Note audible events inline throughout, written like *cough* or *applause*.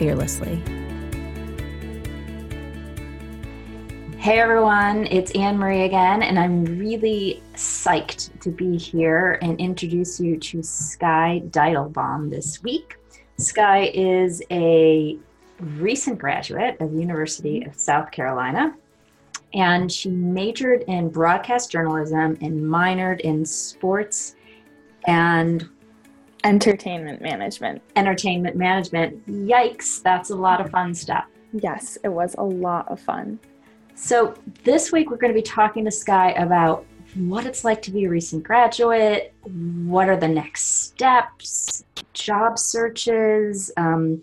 fearlessly. Hey everyone, it's Anne Marie again, and I'm really psyched to be here and introduce you to Sky Deitelbaum this week. Sky is a recent graduate of the University of South Carolina, and she majored in broadcast journalism and minored in sports and Entertainment management. entertainment management. Yikes, that's a lot of fun stuff. Yes, it was a lot of fun. So, this week we're going to be talking to Sky about what it's like to be a recent graduate, what are the next steps, job searches, um,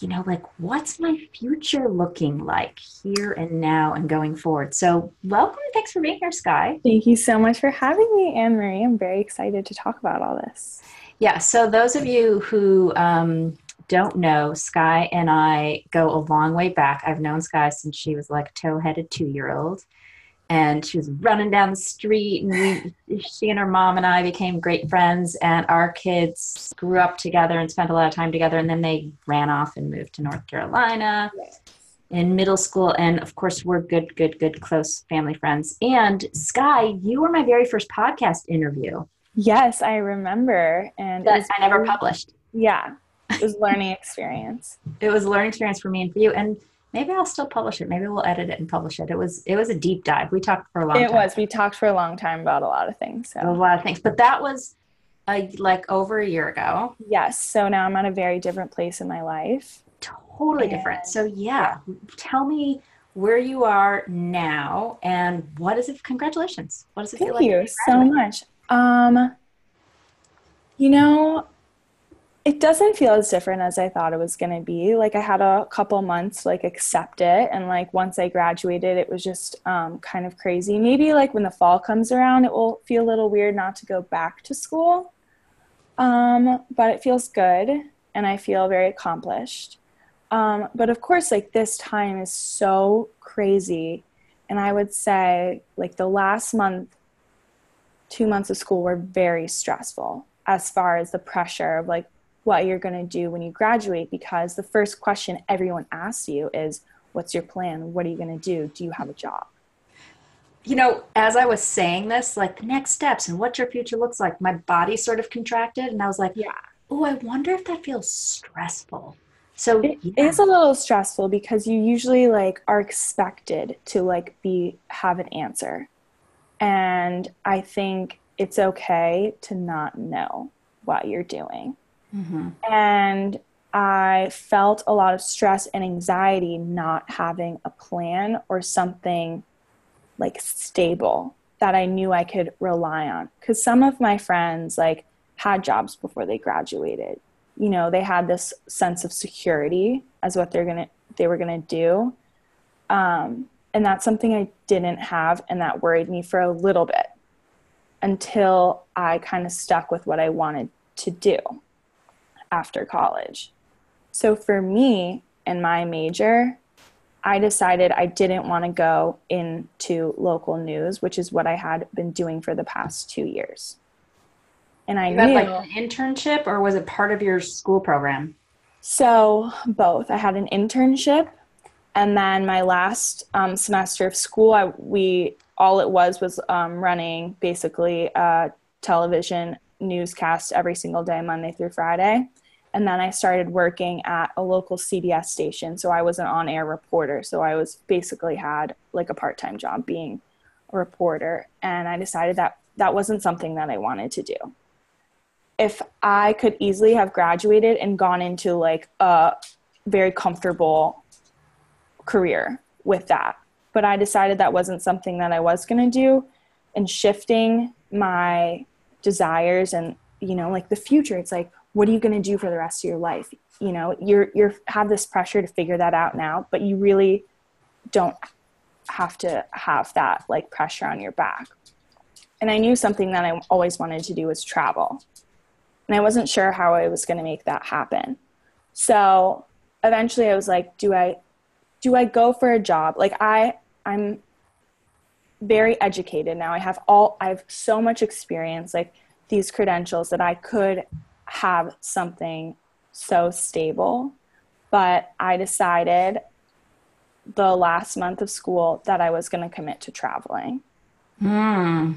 you know, like what's my future looking like here and now and going forward. So, welcome. Thanks for being here, Sky. Thank you so much for having me, Anne Marie. I'm very excited to talk about all this. Yeah, so those of you who um, don't know, Sky and I go a long way back. I've known Sky since she was like a tow headed two year old. And she was running down the street, and we, she and her mom and I became great friends. And our kids grew up together and spent a lot of time together. And then they ran off and moved to North Carolina in middle school. And of course, we're good, good, good, close family friends. And Sky, you were my very first podcast interview Yes, I remember. And that I never published. Yeah, it was a *laughs* learning experience. it was a learning experience for me and for you and maybe i'll still publish it maybe we'll edit it and publish it it was it was a deep dive we talked for a long It time was. We talked for a long time about a lot of things. a lot of things but that was uh, like over a year ago yes. So now I'm at a very different place in my life. totally different so yeah tell me where you are now and what is it congratulations what does it feel Thank like to you so much. Um, you know, it doesn't feel as different as I thought it was going to be. Like I had a couple months like accept it, and like once I graduated, it was just um, kind of crazy. Maybe like when the fall comes around, it will feel a little weird not to go back to school. Um, but it feels good, and I feel very accomplished. Um, but of course, like this time is so crazy, and I would say like the last month two months of school were very stressful as far as the pressure of like what you're going to do when you graduate because the first question everyone asks you is what's your plan? What are you going to do? Do you have a job? You know as i was saying this like the next steps and what your future looks like my body sort of contracted and i was like yeah. Oh i wonder if that feels stressful. So it yeah. is a little stressful because you usually like are expected to like be have an answer and i think it's okay to not know what you're doing Mhm. and I felt a lot of stress and anxiety not having a plan or something like stable that I knew I could rely on. Because some of my friends like had jobs before they graduated. You know, they had this sense of security as what they're gonna they were gonna do, um, and that's something I didn't have, and that worried me for a little bit until I kind of stuck with what I wanted to do after college. So for me and my major, I decided I didn't want to go into local news, which is what I had been doing for the past two years. And I You had knew like an internship, or was it part of your school program? so both. I had an internship, and then my last um, semester of school, I, we all it was was um, running basically a television newscast every single day, Monday through Friday. And then I started working at a local CBS station, so I was an on-air reporter. So I was basically had like a part-time job being a reporter, and I decided that that wasn't something that I wanted to do if I could easily have graduated and gone into like a very comfortable career with that. But I decided that wasn't something that I was going to do and shifting my desires and you know like the future it's like what are you going to do for the rest of your life? You know, you're you're have this pressure to figure that out now, but you really don't have to have that like pressure on your back. And I knew something that I always wanted to do was travel. And I wasn't sure how I was going to make that happen. So eventually I was like, do I do I go for a job? Like I I'm very educated now. I have all I have so much experience, like these credentials that I could have something so stable. But I decided the last month of school that I was going to commit to traveling. Hmm.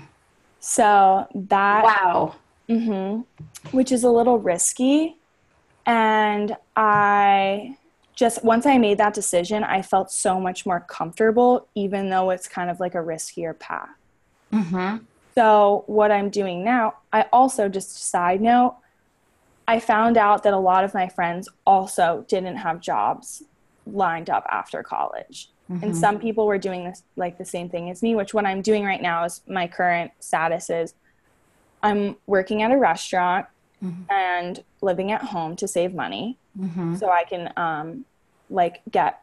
So that Wow. hmm which is a little risky. And I just, once I made that decision, I felt so much more comfortable, even though it's kind of like a riskier path. Mm-hmm. So, what I'm doing now, I also, just side note, I found out that a lot of my friends also didn't have jobs lined up after college. And some people were doing this like the same thing as me, which what I'm doing right now is my current status is I'm working at a restaurant Mhm. and living at home to save money Mm-hmm. so I can um, like get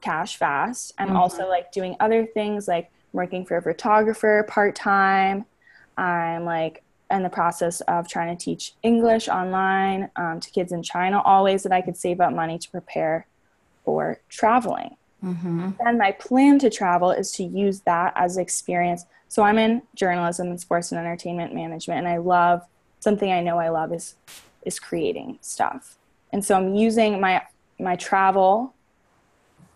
cash fast. I'm Mhm. also like doing other things like working for a photographer part time. I'm like in the process of trying to teach English online um, to kids in China, all ways that I could save up money to prepare for traveling. Mm-hmm. And my plan to travel is to use that as experience. So I'm in journalism and sports and entertainment management, and I love something I know I love is is creating stuff. And so I'm using my my travel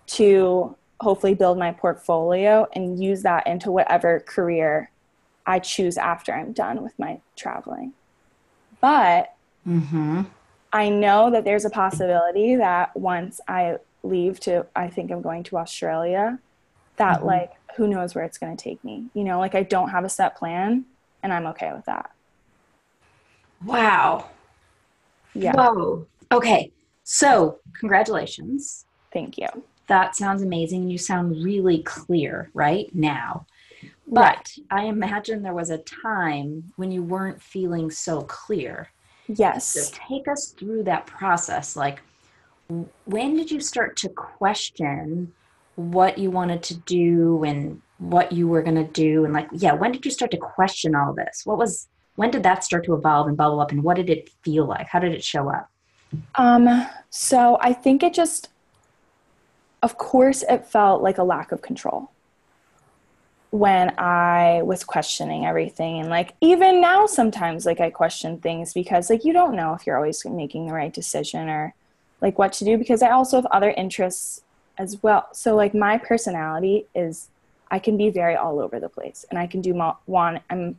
to hopefully build my portfolio and use that into whatever career I choose after I'm done with my traveling. But Mm-hmm. I know that there's a possibility that once I leave to, I think I'm going to Australia, that Mhm. like, who knows where it's going to take me? You know, like I don't have a set plan and I'm okay with that. Wow. Yeah. Whoa. Okay. So, congratulations. Thank you. That sounds amazing. and You sound really clear right now. But I imagine there was a time when you weren't feeling so clear. So Yes. take us through that process. Like, when did you start to question what you wanted to do and what you were going to do? And, like, yeah, when did you start to question all this? What was, when did that start to evolve and bubble up? And what did it feel like? How did it show up? Um, so I think it just, of course, it felt like a lack of control when I was questioning everything. And like, even now, sometimes, like, I question things because, like, you don't know if you're always making the right decision or like what to do because I also have other interests as well. So, like, my personality is I can be very all over the place and I can do mo- one. I'm,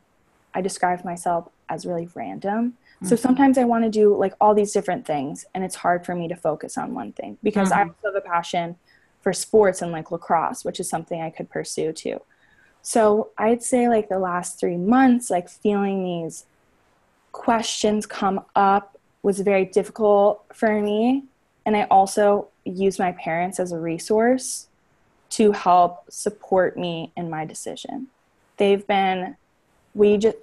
I describe myself as really random. So sometimes I want to do like all these different things, and it's hard for me to focus on one thing because I Mhm. also have a passion for sports and like lacrosse, which is something I could pursue too. So I'd say like the last three months, like feeling these questions come up was very difficult for me. And I also use my parents as a resource to help support me in my decision. They've been, we just,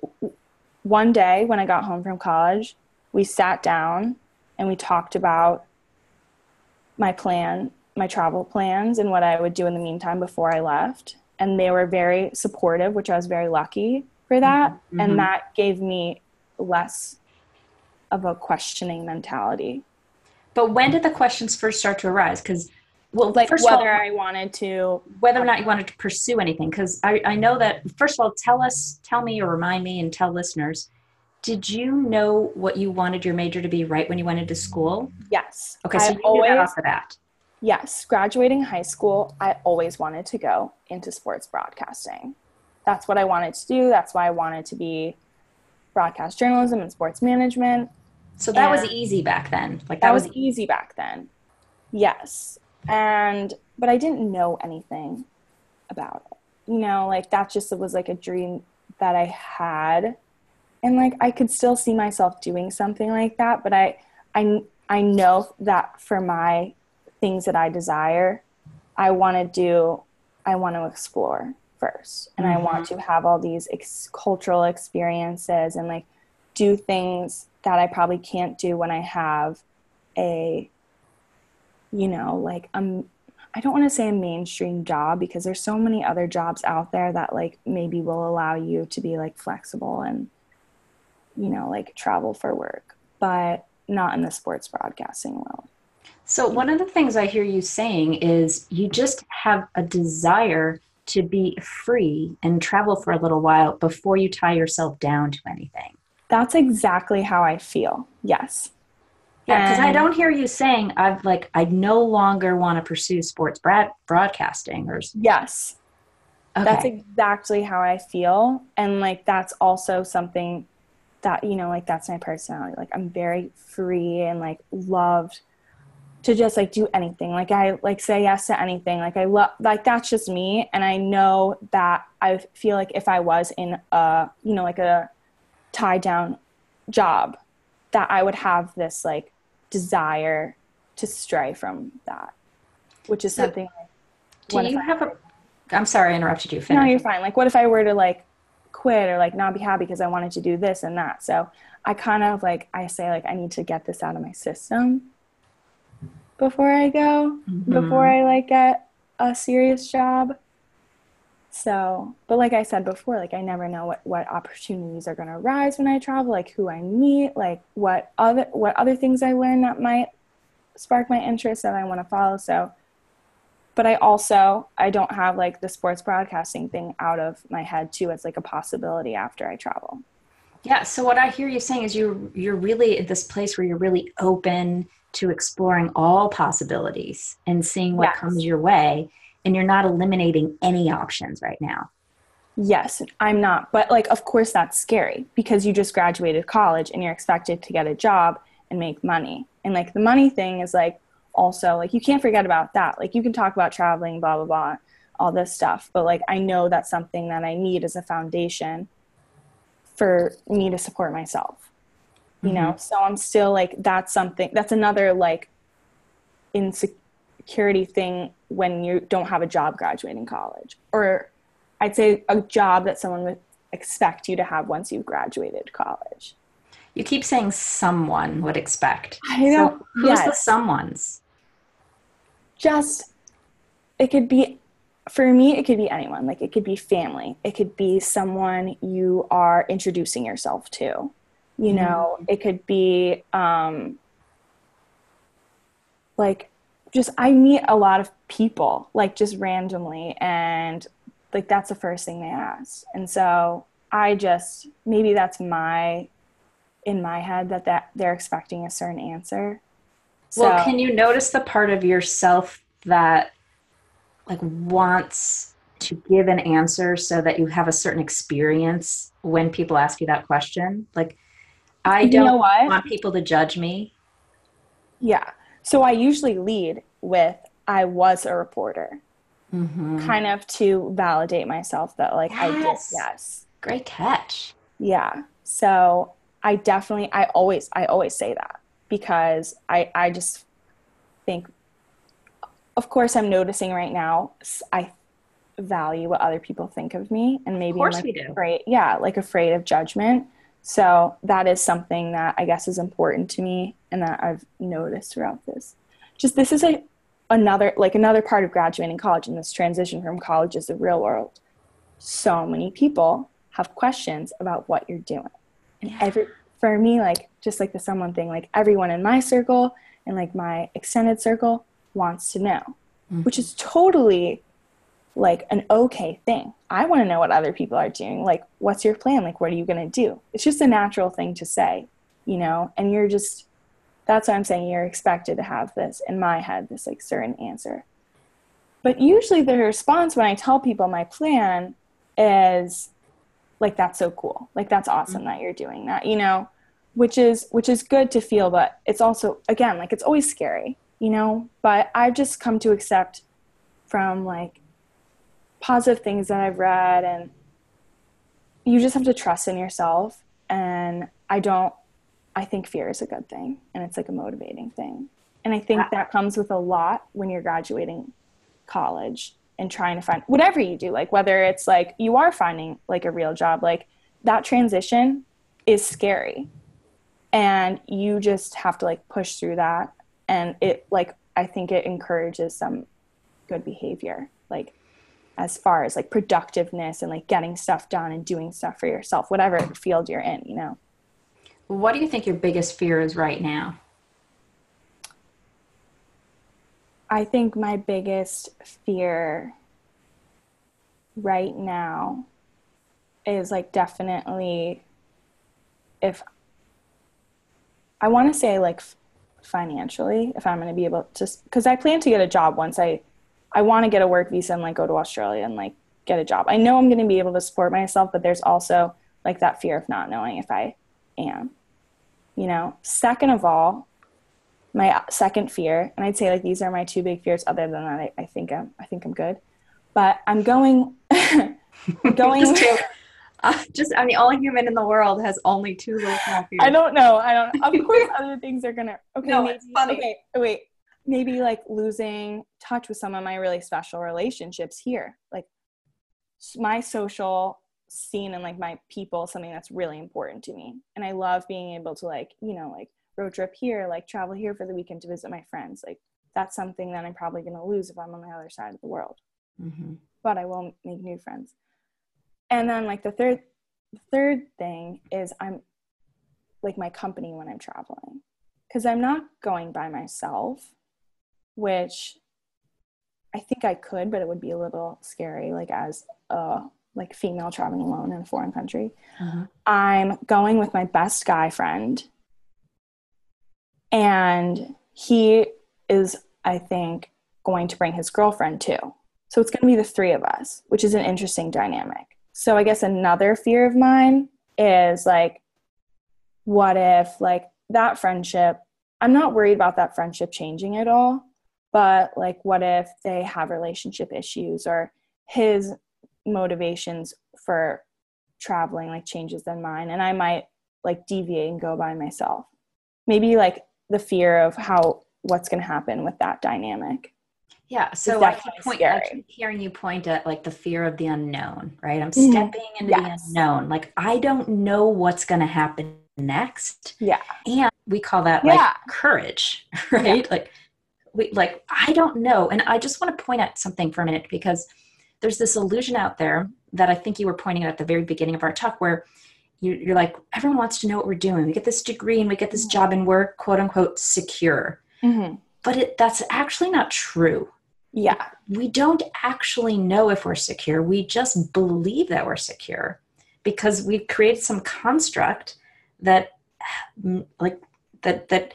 one day when I got home from college, we sat down and we talked about my plan, my travel plans, and what I would do in the meantime before I left. And they were very supportive, which I was very lucky for that. Mhm. And that gave me less of a questioning mentality. But when did the questions first start to arise? Because, well, Like first whether all, I wanted to, whether or not you wanted to pursue anything. Because I, I know that, first of all, tell us, tell me or remind me and tell listeners, did you know what you wanted your major to be right when you went into school? yes. Okay, so I you knew that off the bat. yes, graduating high school, I always wanted to go into sports broadcasting. That's what I wanted to do. That's why I wanted to be broadcast journalism and sports management. So that was easy back then. Like that that, was easy back then yes and but i didn't know anything about it. You know like that just was like a dream that i had. And like i could still see myself doing something like that but i i i know that for my things that i desire i want to do i want to explore first. And i want mm-hmm. to have all these ex- cultural experiences and like do things that I probably can't do when I have a, you know, like um, I don't want to say a mainstream job because there's so many other jobs out there that like maybe will allow you to be like flexible and, you know, like travel for work, but not in the sports broadcasting world. So, one of the things I hear you saying is you just have a desire to be free and travel for a little while before you tie yourself down to anything. That's exactly how I feel. Yes. Yeah, because I don't hear you saying I've like I no longer want to pursue sports broad- broadcasting or yes. Okay. That's exactly how I feel, and like that's also something that you know, like that's my personality. Like I'm very free and like loved to just like do anything. Like I like say yes to anything. Like I love like that's just me and I know that I feel like if I was in a, you know, like a tie down job that I would have this like desire to stray from that. Which is something so, like, Do you have a I'm sorry I interrupted you. Finish. No, you're fine. Like what if I were to like quit or like not be happy because I wanted to do this and that. So I kind of like I say like I need to get this out of my system before I go, mm-hmm. before I like get a serious job. So, but like I said before, like I never know what what opportunities are going to arise when I travel, like who I meet, like what other what other things I learn that might spark my interest that I want to follow. So, but I also I don't have like the sports broadcasting thing out of my head too as like a possibility after I travel. Yeah, so what I hear you saying is you you're really at this place where you're really open to exploring all possibilities and seeing what yes. comes your way and you're not eliminating any options right now. Yes i'm not but like of course that's scary because you just graduated college and you're expected to get a job and make money. And like the money thing is like also like you can't forget about that. Like you can talk about traveling blah blah blah all this stuff but like i know that's something that i need as a foundation for me to support myself you mm-hmm. know so i'm still like that's something that's another like insecurity thing when you don't have a job graduating college. Or i'd say a job that someone would expect you to have once you've graduated college. You keep saying someone would expect. I know so who's yes. the someone's? Just it could be for me it could be anyone. Like it could be family. It could be someone you are introducing yourself to. You mm-hmm. know it could be um like just i meet a lot of people like just randomly and like that's the first thing they ask and so i just maybe that's my in my head that that they're expecting a certain answer so, well can you notice the part of yourself that like wants to give an answer so that you have a certain experience when people ask you that question like I don't want people to judge me. Yeah. So I usually lead with I was a reporter. Mm-hmm. Kind of to validate myself that like yes. I did yes. Great catch. Yeah. So I definitely I always I always say that because I I just think of course I'm noticing right now I value what other people think of me and maybe I'm like afraid yeah, like afraid of judgment so that is something that I guess is important to me and that I've noticed throughout this. Just this is a another like another part of graduating college and this transition from college is the real world. So many people have questions about what you're doing. And every for me, like just like the someone thing, like everyone in my circle and like my extended circle wants to know, mm-hmm. which is totally like an okay thing. I want to know what other people are doing. Like, what's your plan? Like, what are you going to do? It's just a natural thing to say, you know, and you're just, that's what I'm saying. You're expected to have this in my head, this like certain answer. But usually the response when I tell people my plan is like, that's so cool. Like, that's awesome mm-hmm. that you're doing that, you know, which is, which is good to feel, but it's also, again, like, it's always scary, you know, but I've just come to accept from like positive things that I've read and you just have to trust in yourself and I don't I think fear is a good thing and it's like a motivating thing. And I think that comes with a lot when you're graduating college and trying to find whatever you do, like whether it's like you are finding like a real job, like that transition is scary. and you just have to like push through that and it like i think it encourages some good behavior like as far as like productiveness and like getting stuff done and doing stuff for yourself whatever field you're in you know? What do you think your biggest fear is right now? I think my biggest fear right now is like definitely if I want to say like financially, if I'm going to be able to, because I plan to get a job once I, I want to get a work visa and like go to Australia and like get a job. I know I'm going to be able to support myself, but there's also like that fear of not knowing if I am, you know. Second of all, my second fear, and I'd say like these are my two big fears. Other than that, I, I think I'm, I think I'm good, but I'm going, *laughs* going. *laughs* Uh, just I'm the only human in the world has only two little small fears. I don't know. I don't. Of course, other things are gonna. Okay, no, maybe, it's funny. Okay, wait. Maybe like losing touch with some of my really special relationships here, like my social scene and like my people, something that's really important to me. And I love being able to like you know like road trip here, like travel here for the weekend to visit my friends. Like that's something that I'm probably gonna lose if I'm on the other side of the world. Mm-hmm. But I will make new friends and then like the third the third thing is i'm like my company when i'm traveling because i'm not going by myself which i think i could but it would be a little scary like as a like female traveling alone in a foreign country. Uh-huh. i'm going with my best guy friend. And he is i think going to bring his girlfriend too. So it's going to be the three of us which is an interesting dynamic. So I guess another fear of mine is like, what if like that friendship, I'm not worried about that friendship changing at all, but like, what if they have relationship issues or his motivations for traveling like changes than mine and I might like deviate and go by myself. Maybe like the fear of how what's going to happen with that dynamic. Yeah, so I keep, point, I keep hearing you point at like the fear of the unknown, right? I'm Mhm. stepping into Yes. the unknown. Like I don't know what's going to happen next, Yeah. and we call that like courage, *laughs* right? Like we like I don't know, and I just want to point out something for a minute because there's this illusion out there that I think you were pointing out at the very beginning of our talk, where you, you're like everyone wants to know what we're doing. We get this degree and we get this Mhm. job and we're quote unquote secure, Mm-hmm. but it, that's actually not true Yeah. we don't actually know if we're secure. We just believe that we're secure because we've created some construct that, like, that, that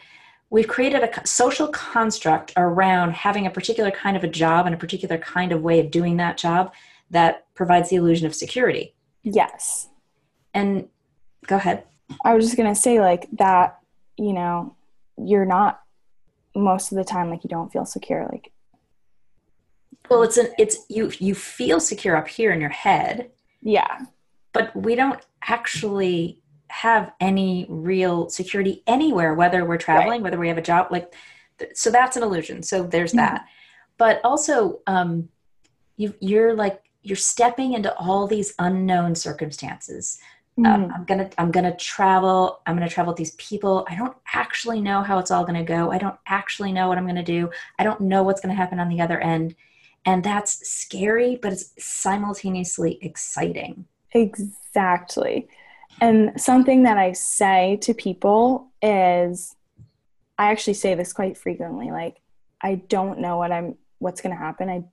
we've created a social construct around having a particular kind of a job and a particular kind of way of doing that job that provides the illusion of security. Yes. And go ahead. I was just gonna say like that, you know, you're not most of the time like you don't feel secure. Like Well, it's an it's you you feel secure up here in your head, yeah. but we don't actually have any real security anywhere whether we're traveling whether we have a job like th- so that's an illusion so there's Mhm. that. But also um you you're like you're stepping into all these unknown circumstances. Um, i'm gonna i'm gonna travel i'm gonna travel with these people. I don't actually know how it's all gonna go. I don't actually know what i'm gonna do. I don't know what's gonna happen on the other end. And that's scary but it's simultaneously exciting. Exactly. And something that I say to people is I actually say this quite frequently like I don't know what I'm what's going to happen. I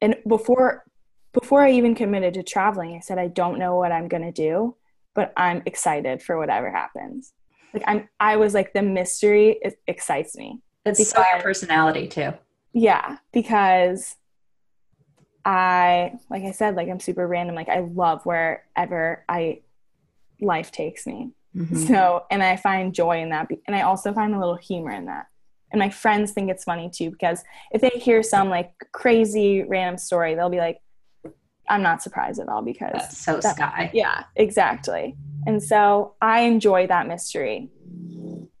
and before before I even committed to traveling, I said I don't know what I'm going to do, but I'm excited for whatever happens. Like I'm I was like the mystery it excites me. it's so your personality too Yeah, because I, like I said, like I'm super random. Like I love wherever I life takes me. Mhm. So, and I find joy in that, and I also find a little humor in that. And my friends think it's funny too because if they hear some like crazy random story, they'll be like, "I'm not surprised at all," because That's so that- sky. yeah, exactly. And so I enjoy that mystery,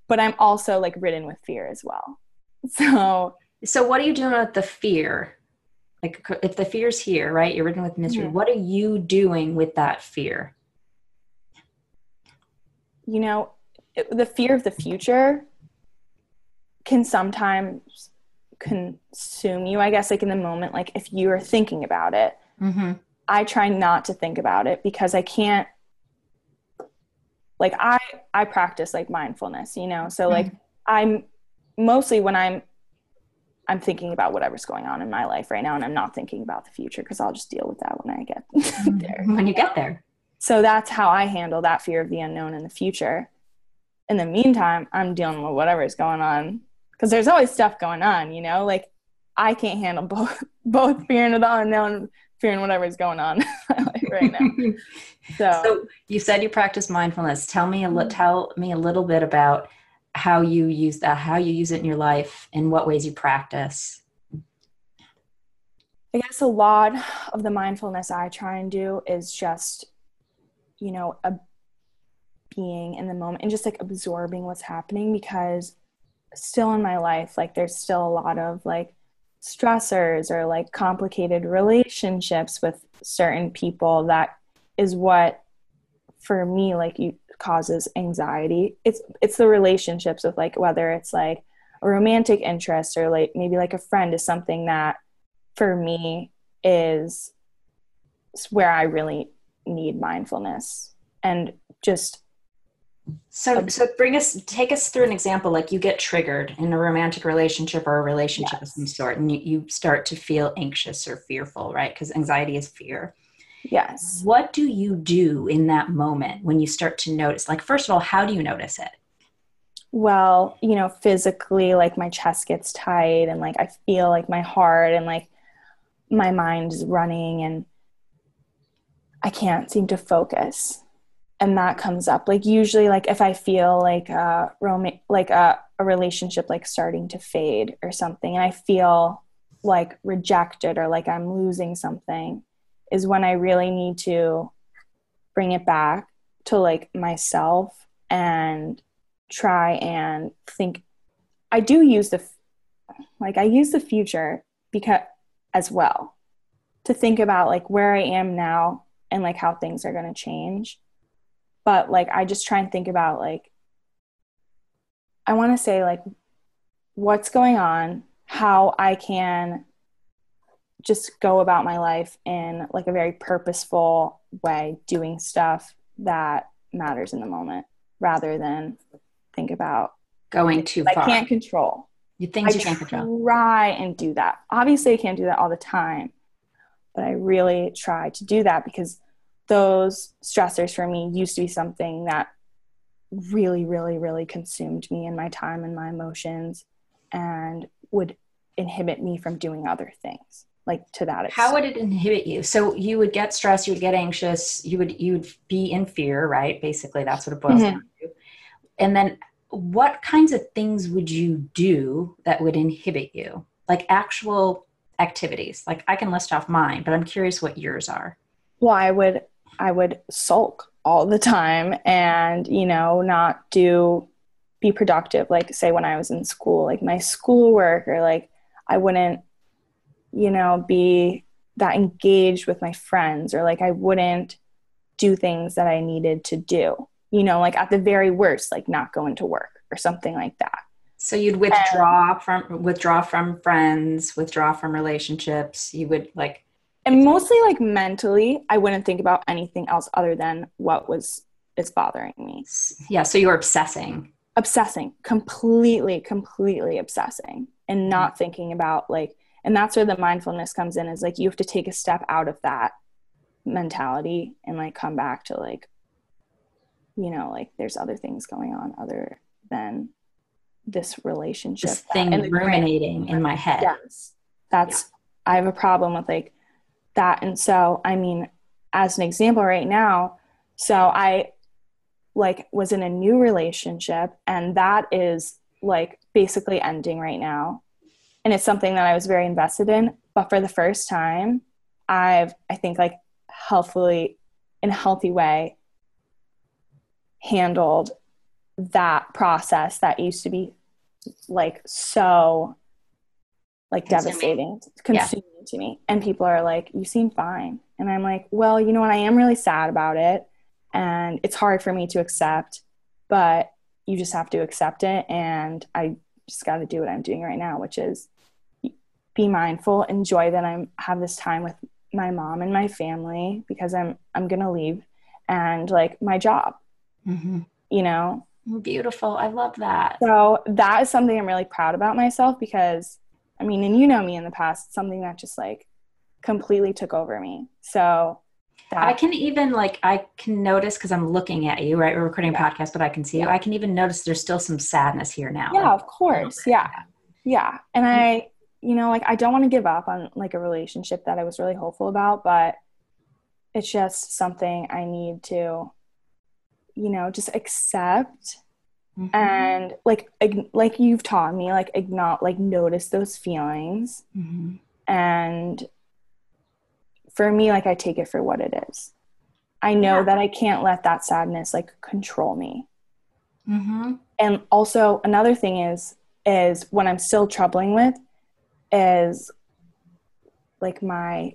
but I'm also like ridden with fear as well. *laughs* So So what are you doing with the fear? Like if the fear's here, right? You're ridden with mystery. Mhm. What are you doing with that fear? You know, it, the fear of the future can sometimes consume you i guess like in the moment like if you are thinking about it mm-hmm. i try not to think about it because i can't like i i practice like mindfulness you know so like mm-hmm. i'm mostly when i'm i'm thinking about whatever's going on in my life right now and i'm not thinking about the future because i'll just deal with that when i get *laughs* mm-hmm. there when you get there so that's how i handle that fear of the unknown in the future. In the meantime i'm dealing with whatever's going on because there's always stuff going on you know? Like i can't handle *laughs* both both fearing of the unknown fearing whatever's going on *laughs* right now. *laughs* So, so you said you practice mindfulness. Tell me a li- tell me a little bit about how you use that how you use it in your life and what ways you practice. I guess a lot of the mindfulness i try and do is just you know a being in the moment and just like absorbing what's happening because still in my life like there's still a lot of like stressors or like complicated relationships with certain people that is what for me like you causes anxiety. It's it's the relationships with like whether it's like a romantic interest or like maybe like a friend is something that for me is where i really need mindfulness and just so, um, so bring us, take us through an example. Like you get triggered in a romantic relationship or a relationship yes. of some sort, and you, you start to feel anxious or fearful, right? Because anxiety is fear. Yes. What do you do in that moment when you start to notice? Like, first of all, how do you notice it? Well, you know, physically, like my chest gets tight, and like I feel like my heart and like my mind is running, and I can't seem to focus. And that comes up. Like usually like if i feel like a rom- like a, a relationship like starting to fade or something and i feel like rejected or like i'm losing something is when i really need to bring it back to like myself and try and think i do use the like i use the future because as well to think about like where i am now and like how things are going to change but like i just try and think about like i want to say like what's going on how i can just go about my life in like a very purposeful way doing stuff that matters in the moment rather than think about going too far. I can't control. You think you can't control. Try and do that. Obviously, I can't do that all the time, but I really try to do that because those stressors for me used to be something that really, really, really consumed me and my time and my emotions and would inhibit me from doing other things like to that extent. how would it inhibit you so you would get stressed you would get anxious you would you would be in fear right basically that's what it boils mm-hmm. down to and then what kinds of things would you do that would inhibit you like actual activities like i can list off mine but i'm curious what yours are well i would I would sulk all the time and, you know, not do, be productive. Like, say, when I was in school, like my schoolwork, or like I wouldn't, you know, be that engaged with my friends, or like I wouldn't do things that I needed to do, you know, like at the very worst, like not going to work or something like that. So you'd withdraw and, from withdraw from friends, withdraw from relationships. You would like and mostly like mentally i wouldn't think about anything else other than what was is bothering me yeah so you were obsessing obsessing completely completely obsessing and not mm-hmm. thinking about like and that's where the mindfulness comes in is like you have to take a step out of that mentality and like come back to like you know like there's other things going on other than this relationship this thing ruminating in my head yes that's yeah. i have a problem with like that. And so, I mean, as an example right now, so I like was in a new relationship and that is like basically ending right now. And it's something that I was very invested in, but for the first time, I've I think like healthfully in a healthy way handled that process that used to be like so like consuming. devastating consuming yeah. to me and people are like you seem fine and i'm like well you know what i am really sad about it and it's hard for me to accept but you just have to accept it. And I just got to do what I'm doing right now, which is be mindful, enjoy that I'm have this time with my mom and my family because I'm I'm gonna leave, and like my job, mm-hmm. you know. Beautiful. I love that. So that is something I'm really proud about myself because, I mean, and you know me in the past, something that just like completely took over me. So that. I can even like I can notice because I'm looking at you, right? We're recording a podcast, but I can see you. I can even notice there's still some sadness here now. Yeah, like, of course. Yeah. Yeah. And mm-hmm. I, you know, like I don't want to give up on like a relationship that I was really hopeful about, but it's just something I need to, you know, just accept mm-hmm. and like like you've taught me, like acknowledge, like notice those feelings mm-hmm. and for me like i take it for what it is i know yeah. that i can't let that sadness like control me mm-hmm. and also another thing is is what i'm still troubling with is like my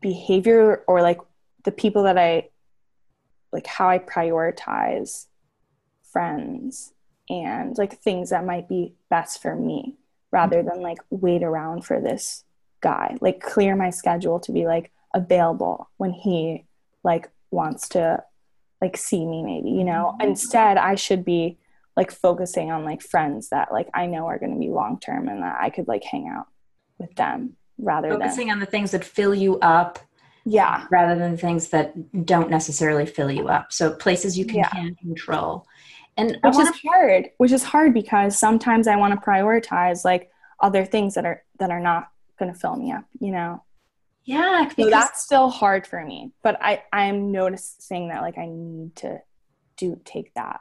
behavior or like the people that i like how i prioritize friends and like things that might be best for me rather than like wait around for this guy like clear my schedule to be like available when he like wants to like see me maybe you know mm-hmm. instead i should be like focusing on like friends that like i know are going to be long term and that i could like hang out with them rather focusing than focusing on the things that fill you up yeah rather than things that don't necessarily fill you up so places you can, yeah. can control and which wanna- is hard which is hard because sometimes i want to prioritize like other things that are that are not going to fill me up you know yeah. So that's still hard for me. But I, I'm noticing that like I need to do take that.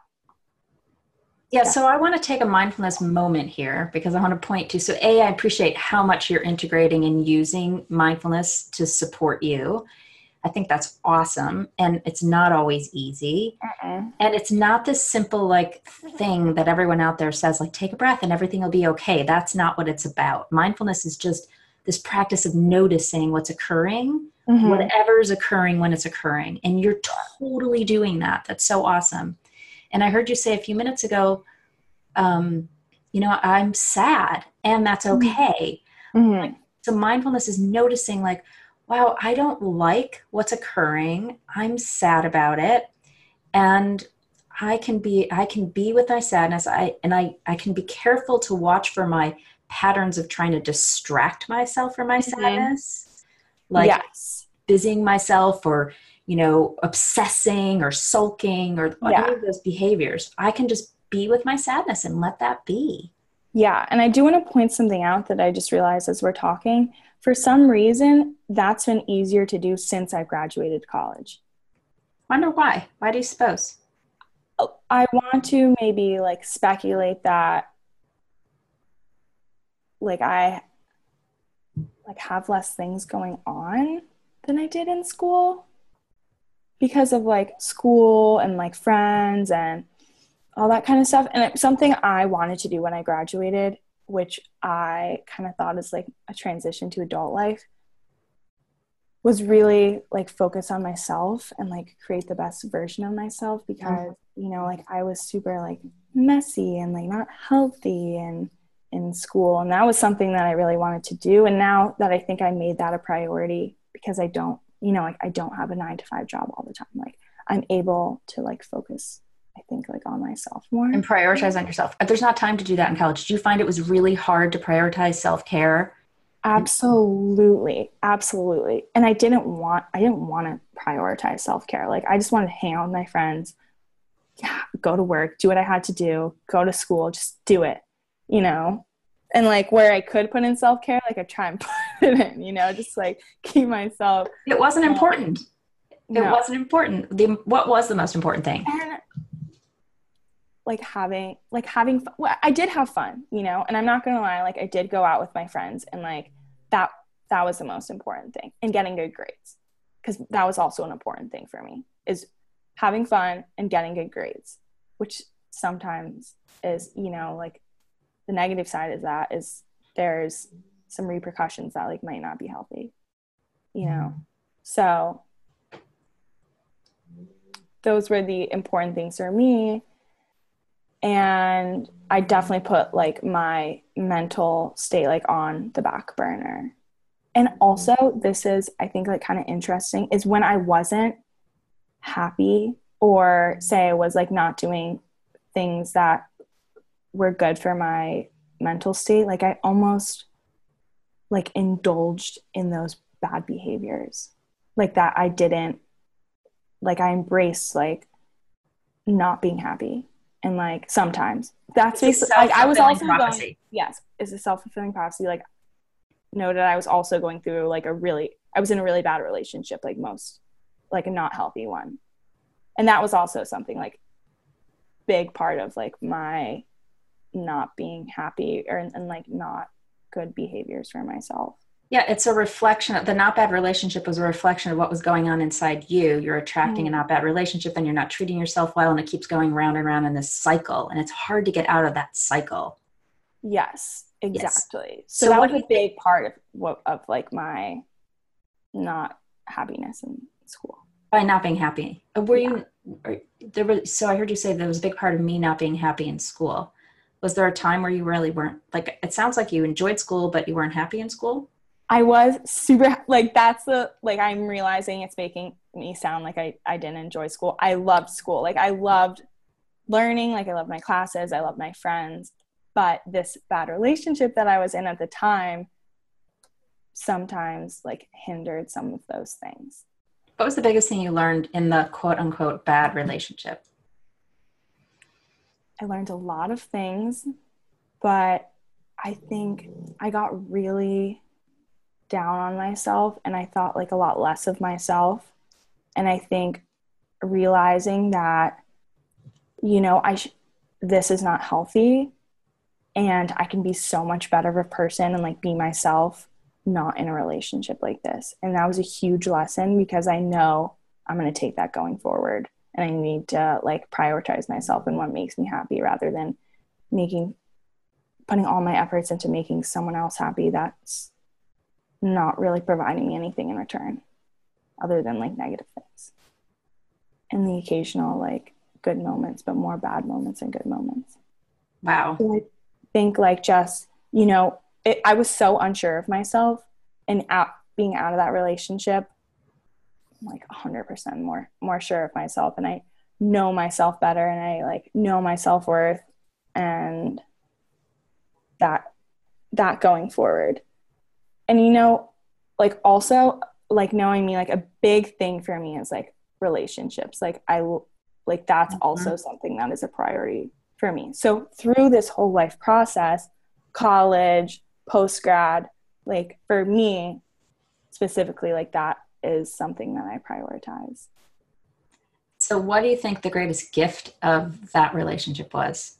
Yeah, so I want to take a mindfulness moment here because I want to point to so A, I appreciate how much you're integrating and using mindfulness to support you. I think that's awesome. And it's not always easy. Uh-uh. And it's not this simple like thing that everyone out there says, like, take a breath and everything will be okay. That's not what it's about. Mindfulness is just this practice of noticing what's occurring, mm-hmm. whatever is occurring when it's occurring. And you're totally doing that. That's so awesome. And I heard you say a few minutes ago, um, you know, I'm sad and that's mm-hmm. okay. Mm-hmm. So mindfulness is noticing, like, wow, I don't like what's occurring. I'm sad about it. And I can be I can be with my sadness. I and I I can be careful to watch for my patterns of trying to distract myself from my mm-hmm. sadness like yes. busying myself or you know obsessing or sulking or yeah. any of those behaviors i can just be with my sadness and let that be. Yeah and i do want to point something out that i just realized as we're talking. For some reason that's been easier to do since i graduated college. Wonder why? Why do you suppose? Oh, I want to maybe like speculate that like I like have less things going on than I did in school because of like school and like friends and all that kind of stuff. And it's something I wanted to do when I graduated, which I kind of thought is like a transition to adult life was really like focus on myself and like create the best version of myself because mm-hmm. you know like I was super like messy and like not healthy and in school and that was something that i really wanted to do and now that i think i made that a priority because i don't you know like i don't have a nine to five job all the time like i'm able to like focus i think like on myself more. And prioritize on yourself. There's not time to do that in college. Did you find it was really hard to prioritize self-care? Absolutely. Absolutely. And i didn't want i didn't want to prioritize self-care. Like i just wanted to hang out with my friends yeah, *sighs* go to work do what i had to do go to school just do it you know and like where I could put in self care, like I try and *laughs* put it in, you know, just like keep myself. It wasn't um, important. It no. wasn't important. The what was the most important thing? And like having like having fun. Well, I did have fun, you know, and I'm not gonna lie, like I did go out with my friends, and like that that was the most important thing, and getting good grades, because that was also an important thing for me is having fun and getting good grades, which sometimes is you know like the negative side is that is there's some repercussions that like might not be healthy you know? Mm. So those were the important things for me. And I definitely put like my mental state like on the back burner. And also, this is, I think, like kind of interesting is when I wasn't happy or say I was like not doing things that were good for my mental state, like I almost like indulged in those bad behaviors. Like that I didn't like I embraced like not being happy and like sometimes that's basically like I was also prophecy. going yes it's a self-fulfilling prophecy like noted I was also going through like a really I was in a really bad relationship like most like a not healthy one and that was also something like big part of like my not being happy or and like not good behaviors for myself. Yeah it's a reflection of the not bad relationship was a reflection of what was going on inside you. You're attracting mm. a not bad relationship and you're not treating yourself well and it keeps going round and round in this cycle and it's hard to get out of that cycle. Yes exactly. Yes. so, so that was a big part of what of like my not happiness in school. By not being happy. Were yeah. you there was so i heard you say there was a big part of me not being happy in school was there a time where you really weren't like it sounds like you enjoyed school but you weren't happy in school? I was super like that's the like i'm realizing it's making me sound like i, I didn't enjoy school. I loved school. Like i loved learning. Like i loved my classes. I loved my friends. But this bad relationship that i was in at the time sometimes like hindered some of those things. What was the biggest thing you learned in the quote unquote bad relationship I learned a lot of things, but I think I got really down on myself and I thought like a lot less of myself. And I think realizing that, you know, I sh- this is not healthy and I can be so much better of a person and like be myself not in a relationship like this. And that was a huge lesson because I know I'm going to take that going forward and I need to like prioritize myself and what makes me happy rather than making putting all my efforts into making someone else happy that's not really providing me anything in return other than like negative things. And the occasional like good moments but more bad moments and good moments. Wow. So i think like just you know it, i was so unsure of myself and out being out of that relationship like 100% more more sure of myself and I know myself better and I like know my self-worth and that that going forward. And you know like also like knowing me like a big thing for me is like relationships. Like I like that's mm-hmm. also something that is a priority for me. So through this whole life process, college, post grad, like for me specifically like that is something that I prioritize. So, what do you think the greatest gift of that relationship was?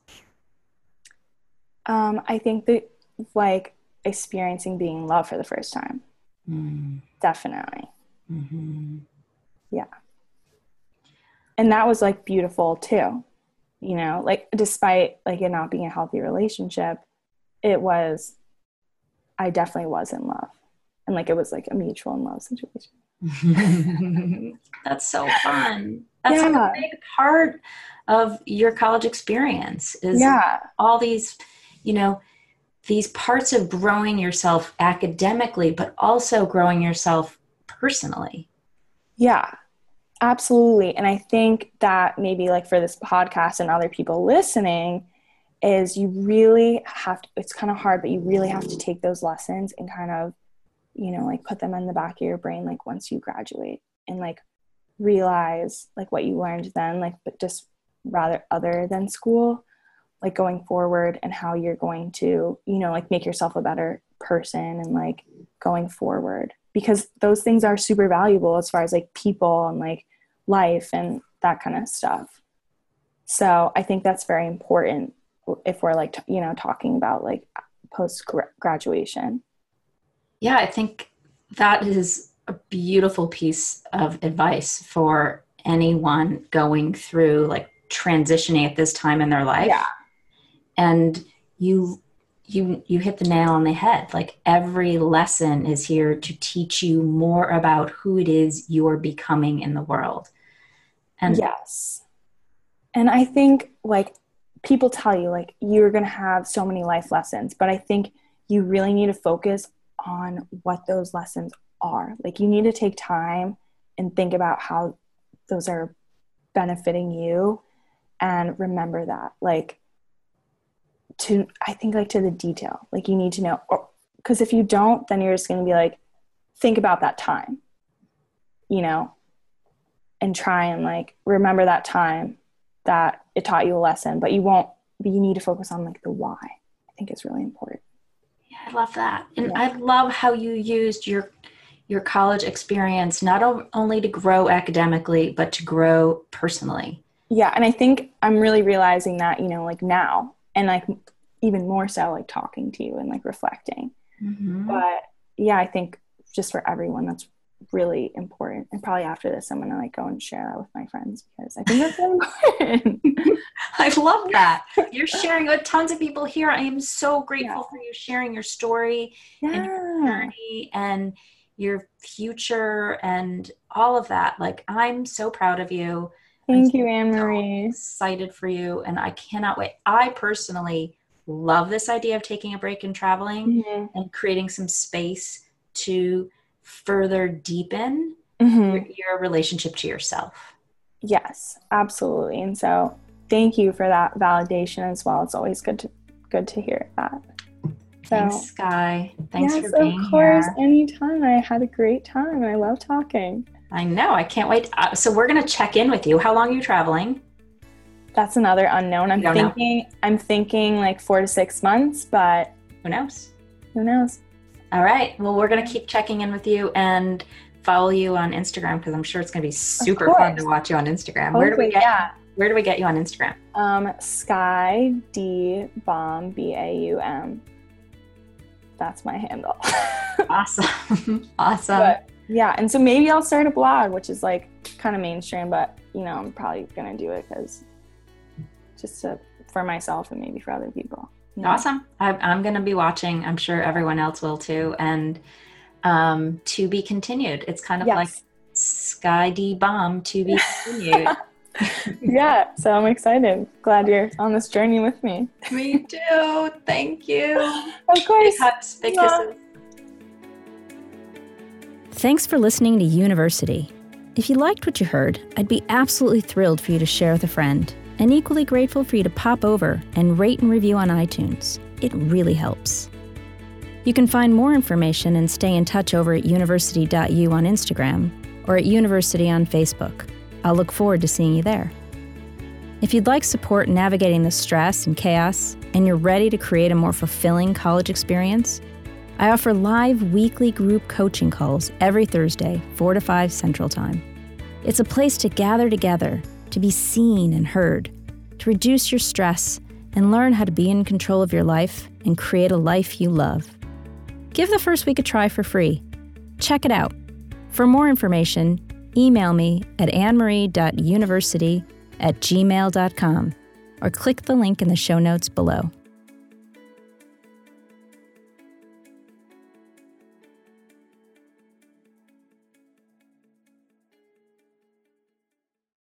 Um, I think that, like, experiencing being in love for the first time. Mm. Definitely. Mm-hmm. Yeah. And that was like beautiful too. You know, like, despite like it not being a healthy relationship, it was, I definitely was in love. And like, it was like a mutual in love situation. *laughs* That's so fun. That's yeah. like a big part of your college experience is yeah. all these, you know, these parts of growing yourself academically, but also growing yourself personally. Yeah, absolutely. And I think that maybe like for this podcast and other people listening, is you really have to, it's kind of hard, but you really have to take those lessons and kind of you know like put them in the back of your brain like once you graduate and like realize like what you learned then like but just rather other than school like going forward and how you're going to you know like make yourself a better person and like going forward. Because those things are super valuable as far as like people and like life and that kind of stuff. So i think that's very important if we're like you know talking about like post graduation yeah, I think that is a beautiful piece of advice for anyone going through like transitioning at this time in their life. Yeah. And you you you hit the nail on the head. Like every lesson is here to teach you more about who it is you're becoming in the world. And yes. And I think like people tell you like you're going to have so many life lessons, but I think you really need to focus on what those lessons are. Like you need to take time and think about how those are benefiting you and remember that. Like to I think like to the detail. Like you need to know because if you don't then you're just going to be like think about that time. You know, and try and like remember that time that it taught you a lesson, but you won't but you need to focus on like the why. I think it's really important. I love that. And yeah. I love how you used your your college experience not only to grow academically but to grow personally. Yeah, and I think I'm really realizing that, you know, like now and like even more so like talking to you and like reflecting. Mm-hmm. But yeah, I think just for everyone that's really important. And probably after this, I'm gonna like go and share that with my friends because I think that's important. *laughs* I love that. *laughs* You're sharing with tons of people here. I am so grateful yeah. for you sharing your story yeah. and your journey and your future and all of that. Like I'm so proud of you. Thank I'm you, Anne Marie. So excited for you, and I cannot wait. I personally love this idea of taking a break and traveling mm-hmm. and creating some space to further deepen mm-hmm. your, your relationship to yourself. Yes, absolutely. And so thank you for that validation as well. It's always good to good to hear that. So, Thanks, Sky. Thanks yes, for being here. Of course, here. anytime. I had a great time. I love talking. I know. I can't wait. Uh, so we're going to check in with you. How long are you traveling? That's another unknown. I'm thinking. Know. I'm thinking like four to six months, but who knows? Who knows? All right. Well, we're going to keep checking in with you and follow you on Instagram because I'm sure it's going to be super fun to watch you on Instagram. Hopefully, where do we get? Yeah. Where do we get you on Instagram? Um, Sky D Baum B A U M. That's my handle. *laughs* awesome. *laughs* awesome. But, yeah, and so maybe I'll start a blog, which is like kind of mainstream, but you know, I'm probably gonna do it because just to, for myself and maybe for other people. Awesome. I, am going to be watching. I'm sure everyone else will too. And um, to be continued. It's kind of yes. like Sky D Baum to be continued. *laughs* *laughs* yeah, so I'm excited. Glad you're on this journey with me. Me too. Thank you. Of course. Big hugs, big yeah. kisses. Thanks for listening to University. If you liked what you heard, I'd be absolutely thrilled for you to share with a friend and equally grateful for you to pop over and rate and review on iTunes. It really helps. You can find more information and stay in touch over at university.u on Instagram or at University on Facebook. I'll look forward to seeing you there. If you'd like support navigating the stress and chaos, and you're ready to create a more fulfilling college experience, I offer live weekly group coaching calls every Thursday, 4 to 5 Central Time. It's a place to gather together to be seen and heard, to reduce your stress and learn how to be in control of your life and create a life you love. Give the first week a try for free. Check it out. For more information, email me at annemarie.university at gmail.com or click the link in the show notes below.